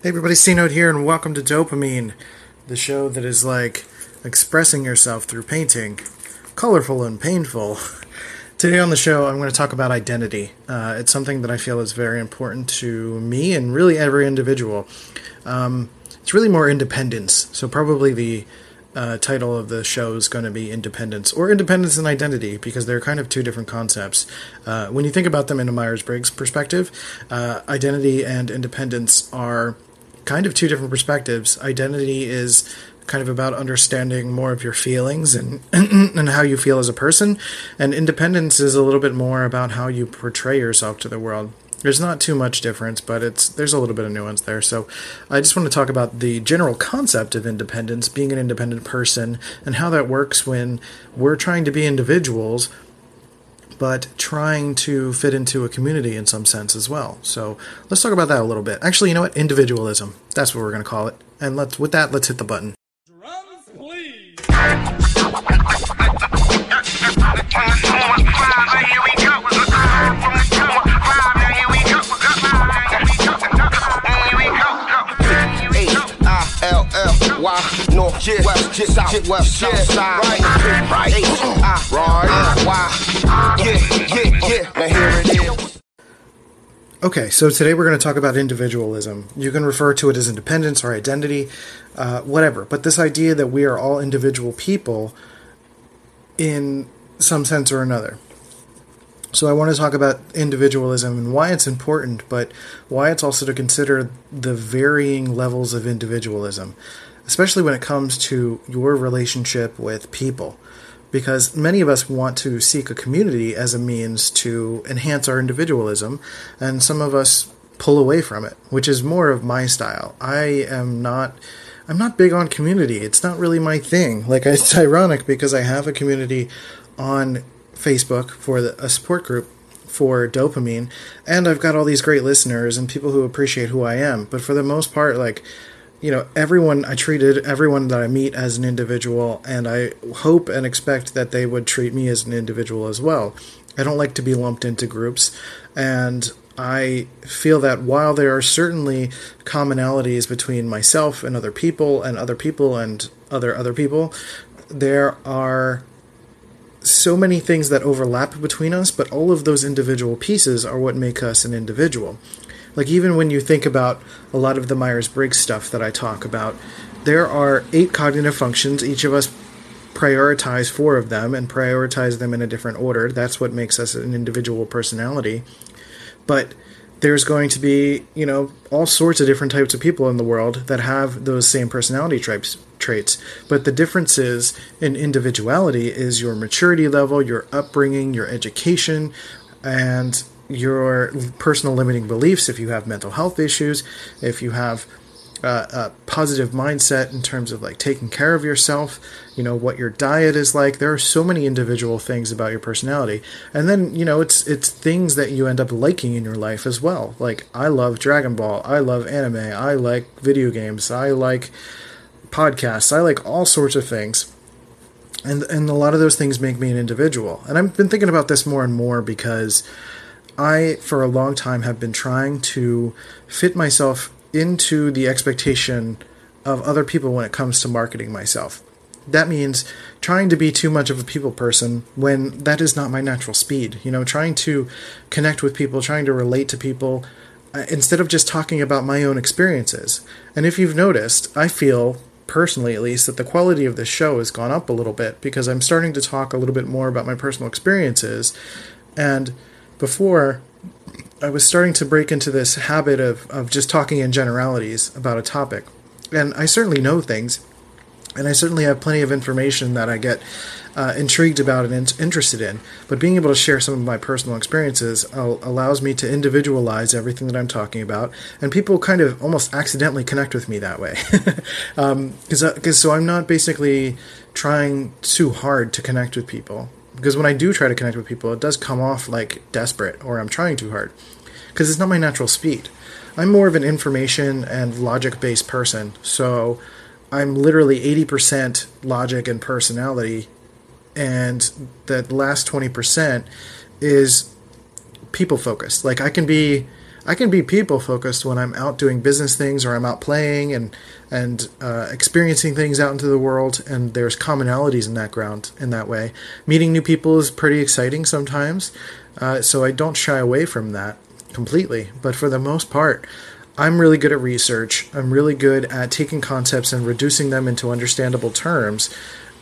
Hey everybody, C Note here, and welcome to Dopamine, the show that is like expressing yourself through painting, colorful and painful. Today on the show, I'm going to talk about identity. Uh, it's something that I feel is very important to me and really every individual. Um, it's really more independence, so probably the uh, title of the show is going to be Independence or Independence and Identity because they're kind of two different concepts. Uh, when you think about them in a Myers Briggs perspective, uh, identity and independence are kind of two different perspectives. Identity is kind of about understanding more of your feelings and and how you feel as a person, and independence is a little bit more about how you portray yourself to the world. There's not too much difference, but it's there's a little bit of nuance there. So, I just want to talk about the general concept of independence, being an independent person, and how that works when we're trying to be individuals but trying to fit into a community in some sense as well. So let's talk about that a little bit. Actually, you know what? Individualism. That's what we're going to call it. And let's with that, let's hit the button. Drums, please. H-I-L-L-Y, north, yeah, west, yeah, south, west, south side, right, right, H-I, right, Y, yeah, yeah, yeah, now here it is. Okay, so today we're going to talk about individualism. You can refer to it as independence or identity, uh, whatever. But this idea that we are all individual people in some sense or another. So I want to talk about individualism and why it's important, but why it's also to consider the varying levels of individualism, especially when it comes to your relationship with people. Because many of us want to seek a community as a means to enhance our individualism, and some of us pull away from it, which is more of my style. I am not I'm not big on community. It's not really my thing. Like it's ironic because I have a community on Facebook for the, a support group for dopamine, and I've got all these great listeners and people who appreciate who I am. But for the most part, like you know, everyone I treated everyone that I meet as an individual, and I hope and expect that they would treat me as an individual as well. I don't like to be lumped into groups, and I feel that while there are certainly commonalities between myself and other people, and other people and other other people, there are so many things that overlap between us, but all of those individual pieces are what make us an individual. Like, even when you think about a lot of the Myers Briggs stuff that I talk about, there are eight cognitive functions. Each of us prioritize four of them and prioritize them in a different order. That's what makes us an individual personality. But there's going to be, you know, all sorts of different types of people in the world that have those same personality traits traits. But the differences in individuality is your maturity level, your upbringing, your education, and your personal limiting beliefs. If you have mental health issues, if you have uh, a positive mindset in terms of like taking care of yourself, you know what your diet is like. There are so many individual things about your personality, and then you know it's it's things that you end up liking in your life as well. Like I love Dragon Ball, I love anime, I like video games, I like podcasts, I like all sorts of things. And and a lot of those things make me an individual. And I've been thinking about this more and more because I for a long time have been trying to fit myself into the expectation of other people when it comes to marketing myself. That means trying to be too much of a people person when that is not my natural speed. You know, trying to connect with people, trying to relate to people, uh, instead of just talking about my own experiences. And if you've noticed, I feel, personally at least, that the quality of this show has gone up a little bit because I'm starting to talk a little bit more about my personal experiences. And before, I was starting to break into this habit of, of just talking in generalities about a topic. And I certainly know things, and I certainly have plenty of information that I get uh, intrigued about and in- interested in. But being able to share some of my personal experiences al- allows me to individualize everything that I'm talking about, and people kind of almost accidentally connect with me that way. Because um, uh, so I'm not basically trying too hard to connect with people because when I do try to connect with people, it does come off like desperate or I'm trying too hard because it's not my natural speed. I'm more of an information and logic based person, so I'm literally 80% logic and personality, and that last 20% is people focused. Like I can be I can be people focused when I'm out doing business things or I'm out playing and and uh, experiencing things out into the world. And there's commonalities in that ground in that way. Meeting new people is pretty exciting sometimes, uh, so I don't shy away from that completely. But for the most part, I'm really good at research. I'm really good at taking concepts and reducing them into understandable terms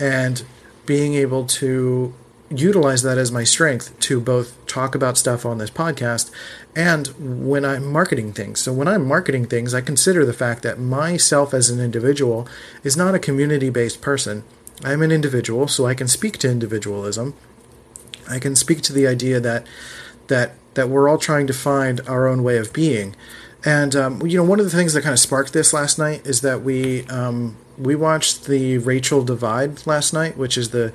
and being able to utilize that as my strength to both talk about stuff on this podcast and when I'm marketing things. So, when I'm marketing things, I consider the fact that myself as an individual is not a community based person. I'm an individual, so I can speak to individualism. I can speak to the idea that that that we're all trying to find our own way of being. And um, you know, one of the things that kind of sparked this last night is that we um, we watched the Rachel Divide last night, which is the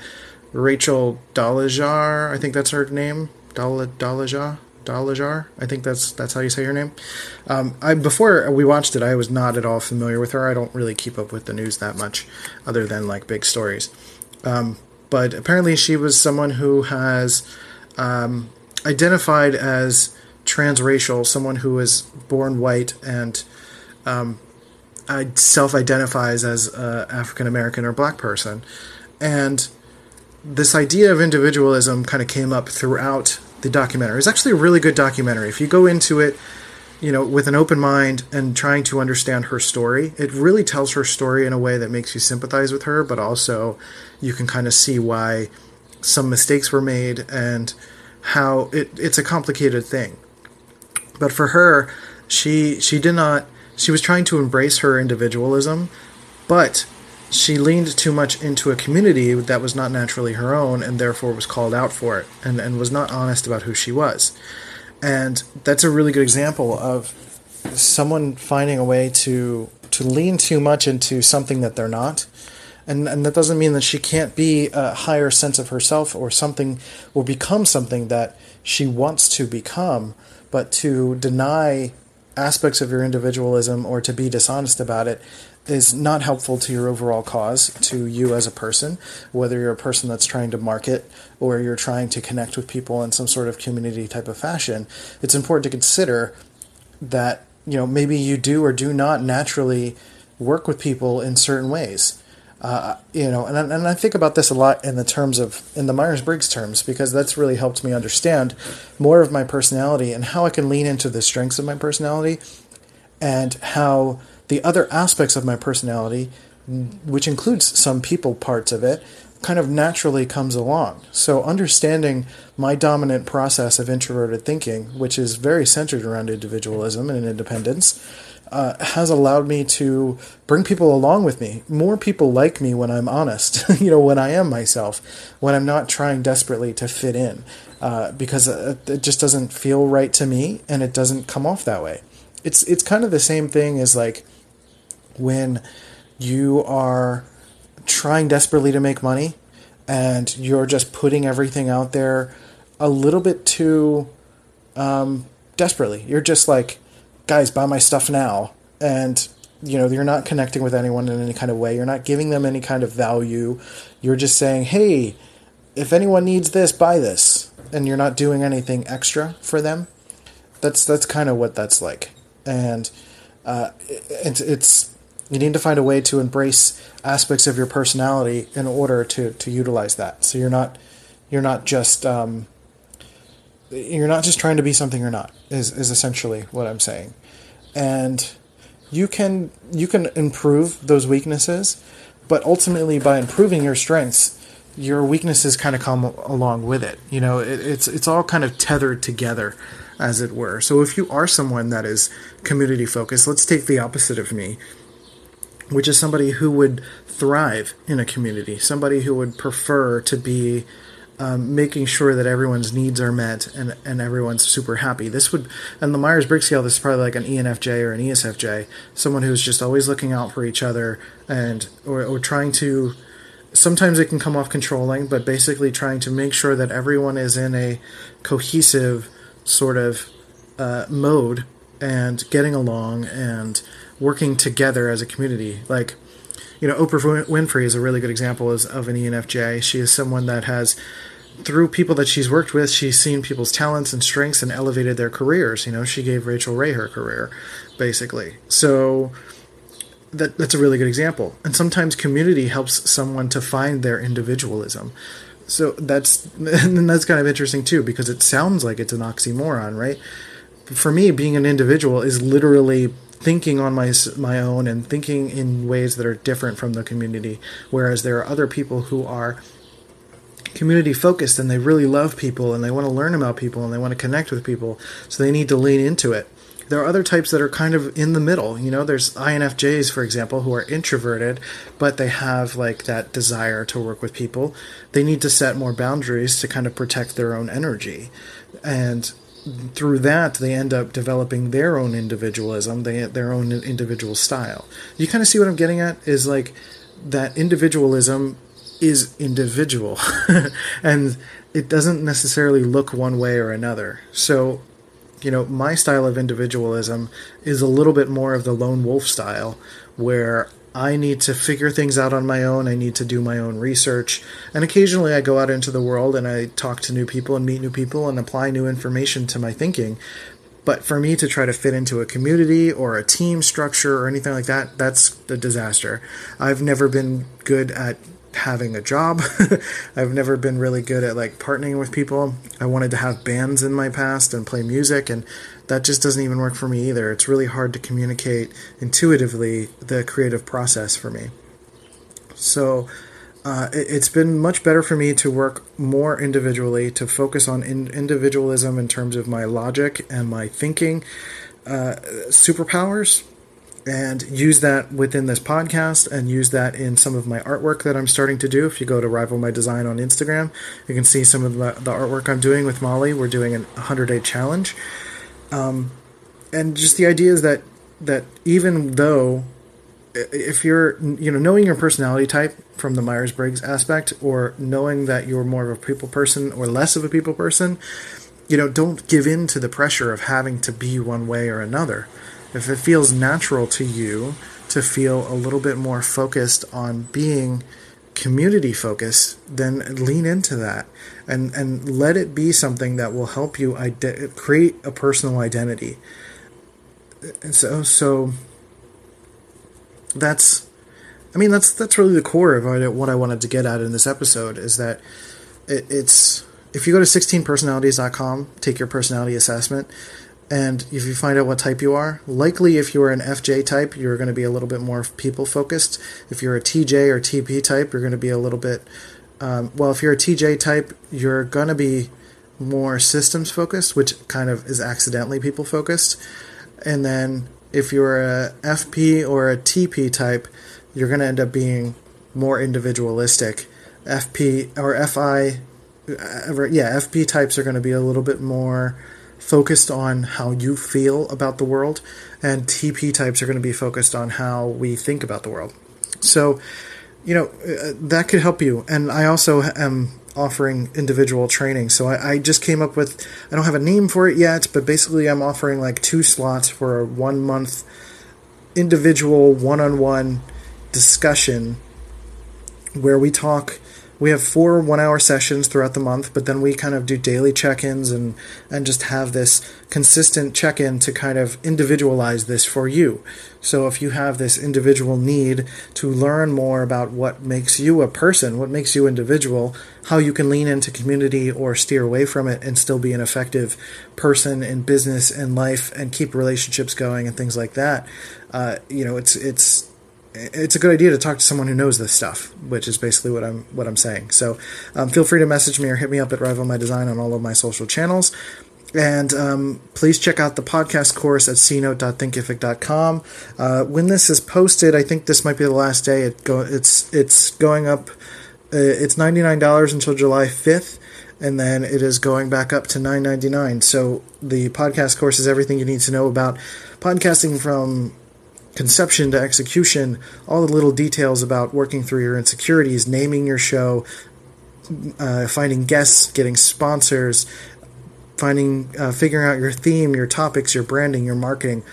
Rachel Dolezal. I think that's her name. Dolezal. Dolezal. I think that's that's how you say her name. Um, I before we watched it, I was not at all familiar with her. I don't really keep up with the news that much, other than like big stories. Um, but apparently, she was someone who has um, identified as transracial, someone who was born white and um, self-identifies as African American or black person, and this idea of individualism kind of came up throughout the documentary. It's actually a really good documentary. If you go into it, you know, with an open mind and trying to understand her story, it really tells her story in a way that makes you sympathize with her, but also you can kind of see why some mistakes were made and how it, it's a complicated thing. But for her, she she did not she was trying to embrace her individualism, but she leaned too much into a community that was not naturally her own and therefore was called out for it and, and was not honest about who she was. And that's a really good example of someone finding a way to to lean too much into something that they're not. And, and that doesn't mean that she can't be a higher sense of herself or something or become something that she wants to become, but to deny aspects of your individualism or to be dishonest about it is not helpful to your overall cause, to you as a person, whether you're a person that's trying to market or you're trying to connect with people in some sort of community type of fashion. It's important to consider that, you know, maybe you do or do not naturally work with people in certain ways. Uh, you know, and, and I think about this a lot in the terms of, in the Myers Briggs terms, because that's really helped me understand more of my personality and how I can lean into the strengths of my personality and how the other aspects of my personality, which includes some people parts of it, kind of naturally comes along. So, understanding my dominant process of introverted thinking, which is very centered around individualism and independence, uh, has allowed me to bring people along with me. More people like me when I'm honest, you know, when I am myself, when I'm not trying desperately to fit in, uh, because it just doesn't feel right to me and it doesn't come off that way. It's it's kind of the same thing as like when you are trying desperately to make money and you're just putting everything out there a little bit too um, desperately. You're just like, guys, buy my stuff now. And, you know, you're not connecting with anyone in any kind of way. You're not giving them any kind of value. You're just saying, hey, if anyone needs this, buy this. And you're not doing anything extra for them. That's that's kind of what that's like. And uh, it, it's you need to find a way to embrace aspects of your personality in order to, to utilize that. So you're not you're not just um, you're not just trying to be something you're not is, is essentially what I'm saying. And you can you can improve those weaknesses, but ultimately by improving your strengths, your weaknesses kind of come along with it. You know, it, it's it's all kind of tethered together, as it were. So if you are someone that is community focused, let's take the opposite of me which is somebody who would thrive in a community, somebody who would prefer to be um, making sure that everyone's needs are met and, and everyone's super happy. This would, and the Myers Briggs scale, this is probably like an ENFJ or an ESFJ, someone who's just always looking out for each other and, or, or trying to, sometimes it can come off controlling, but basically trying to make sure that everyone is in a cohesive sort of uh, mode and getting along and working together as a community. Like, you know, Oprah Winfrey is a really good example of an ENFJ. She is someone that has through people that she's worked with, she's seen people's talents and strengths and elevated their careers. You know, she gave Rachael Ray her career, basically. So that that's a really good example. And sometimes community helps someone to find their individualism. So that's and that's kind of interesting too because it sounds like it's an oxymoron, right? For me, being an individual is literally thinking on my my own and thinking in ways that are different from the community whereas there are other people who are community focused and they really love people and they want to learn about people and they want to connect with people. So they need to lean into it. There are other types that are kind of in the middle. You know, there's INFJs, for example, who are introverted, but they have like that desire to work with people. They need to set more boundaries to kind of protect their own energy. And through that, they end up developing their own individualism, they, their own individual style. You kind of see what I'm getting at? Is like that individualism is individual and it doesn't necessarily look one way or another. So, you know, my style of individualism is a little bit more of the lone wolf style where I need to figure things out on my own. I need to do my own research. And occasionally I go out into the world and I talk to new people and meet new people and apply new information to my thinking. But for me to try to fit into a community or a team structure or anything like that, that's a disaster. I've never been good at having a job. I've never been really good at like partnering with people. I wanted to have bands in my past and play music and that just doesn't even work for me either. It's really hard to communicate intuitively the creative process for me. So uh, it, has been much better for me to work more individually, to focus on in, individualism in terms of my logic and my thinking uh, superpowers and use that within this podcast and use that in some of my artwork that I'm starting to do. If you go to Rival My Design on Instagram, you can see some of the, the artwork I'm doing with Molly. We're doing a 100 day challenge. Um, and just the idea is that that even though if you're you know knowing your personality type from the Myers-Briggs aspect or knowing that you're more of a people person or less of a people person, you know, don't give in to the pressure of having to be one way or another. If it feels natural to you to feel a little bit more focused on being community focus, then lean into that and and let it be something that will help you ide- create a personal identity. And so so that's I mean that's that's really the core of what I wanted to get at in this episode is that it, it's if you go to 16personalities.com, take your personality assessment, and if you find out what type you are, likely if you're an FJ type, you're going to be a little bit more people focused. If you're a TJ or TP type, you're going to be a little bit, um, well, if you're a TJ type, you're going to be more systems focused, which kind of is accidentally people focused. And then if you're a FP or a TP type, you're going to end up being more individualistic. FP or FI, uh, yeah, FP types are going to be a little bit more focused on how you feel about the world, and TP types are going to be focused on how we think about the world. So, you know, uh, that could help you. And I also am offering individual training. So I, I, just came up with, I don't have a name for it yet, but basically I'm offering like two slots for a one month individual one on one discussion where we talk we have four one hour sessions throughout the month, but then we kind of do daily check ins and, and just have this consistent check in to kind of individualize this for you. So if you have this individual need to learn more about what makes you a person, what makes you individual, how you can lean into community or steer away from it and still be an effective person in business and life and keep relationships going and things like that, uh, you know, it's it's it's a good idea to talk to someone who knows this stuff, which is basically what I'm what I'm saying. So um, feel free to message me or hit me up at Rival My Design on all of my social channels. And um, please check out the podcast course at cnote.thinkific.com. Uh, when this is posted, I think this might be the last day. It go, it's it's going up. Uh, it's ninety nine dollars until July fifth, and then it is going back up to nine ninety nine. So the podcast course is everything you need to know about podcasting from conception to execution, all the little details about working through your insecurities, naming your show, uh, finding guests, getting sponsors, finding, uh, figuring out your theme, your topics, your branding, your marketing,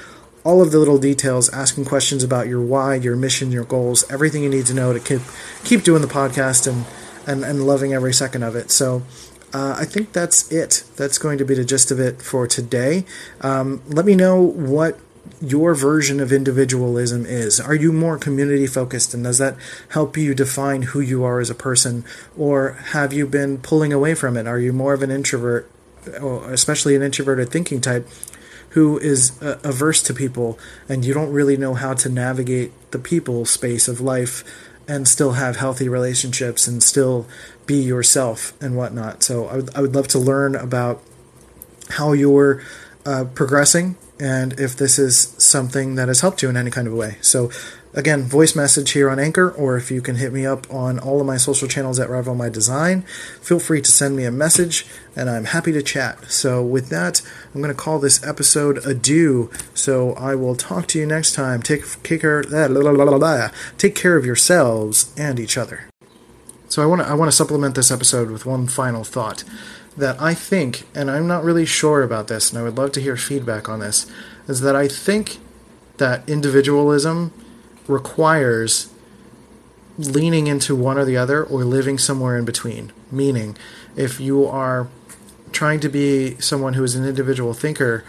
all of the little details, asking questions about your why, your mission, your goals, everything you need to know to keep keep doing the podcast and and, and loving every second of it. So uh, I think that's it. That's going to be the gist of it for today. Um, let me know what your version of individualism is. Are you more community focused, and does that help you define who you are as a person? Or have you been pulling away from it? Are you more of an introvert, especially an introverted thinking type, who is uh, averse to people and you don't really know how to navigate the people space of life and still have healthy relationships and still be yourself and whatnot. So I would, I would love to learn about how you're uh, progressing and if this is something that has helped you in any kind of way. So again, voice message here on Anchor, or if you can hit me up on all of my social channels at Rival My Design, feel free to send me a message, and I'm happy to chat. So with that, I'm going to call this episode adieu. So I will talk to you next time. Take, take care, take care of yourselves and each other. So I want to I want to supplement this episode with one final thought that I think, and I'm not really sure about this, and I would love to hear feedback on this, is that I think that individualism requires leaning into one or the other or living somewhere in between. Meaning, if you are trying to be someone who is an individual thinker,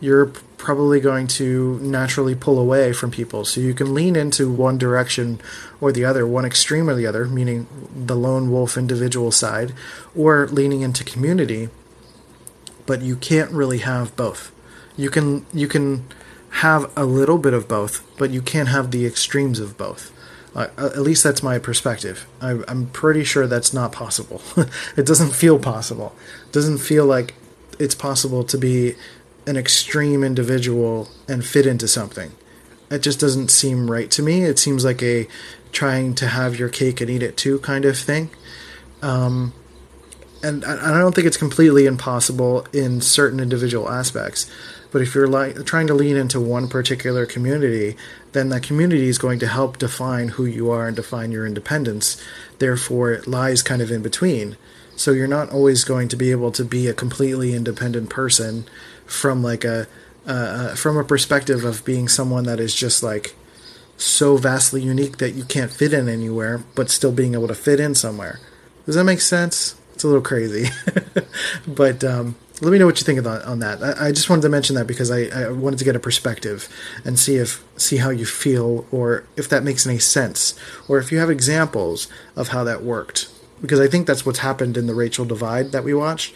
you're probably going to naturally pull away from people. So you can lean into one direction or the other, one extreme or the other, meaning the lone wolf individual side, or leaning into community. But you can't really have both. You can you can have a little bit of both, but you can't have the extremes of both. Uh, at least that's my perspective. I, I'm pretty sure that's not possible. it doesn't feel possible. It doesn't feel like it's possible to be an extreme individual and fit into something. It just doesn't seem right to me. It seems like a trying to have your cake and eat it too kind of thing. Um, and I don't think it's completely impossible in certain individual aspects. But if you're like trying to lean into one particular community, then that community is going to help define who you are and define your independence. Therefore, it lies kind of in between. So you're not always going to be able to be a completely independent person from like a uh, from a perspective of being someone that is just like so vastly unique that you can't fit in anywhere, but still being able to fit in somewhere. Does that make sense? It's a little crazy, but um, let me know what you think on, on that. I, I, just wanted to mention that because I, I, wanted to get a perspective and see if see how you feel or if that makes any sense or if you have examples of how that worked because I think that's what's happened in the Rachel Divide that we watched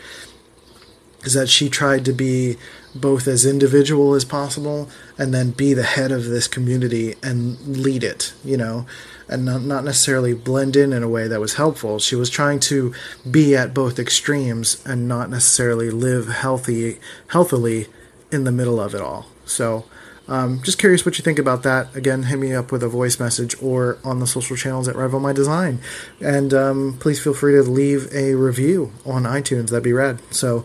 is that she tried to be both as individual as possible and then be the head of this community and lead it, you know, and not, not necessarily blend in in a way that was helpful. She was trying to be at both extremes and not necessarily live healthy, healthily in the middle of it all. So, um, just curious what you think about that. Again, hit me up with a voice message or on the social channels at Rival My Design. And um, please feel free to leave a review on iTunes. That'd be rad. So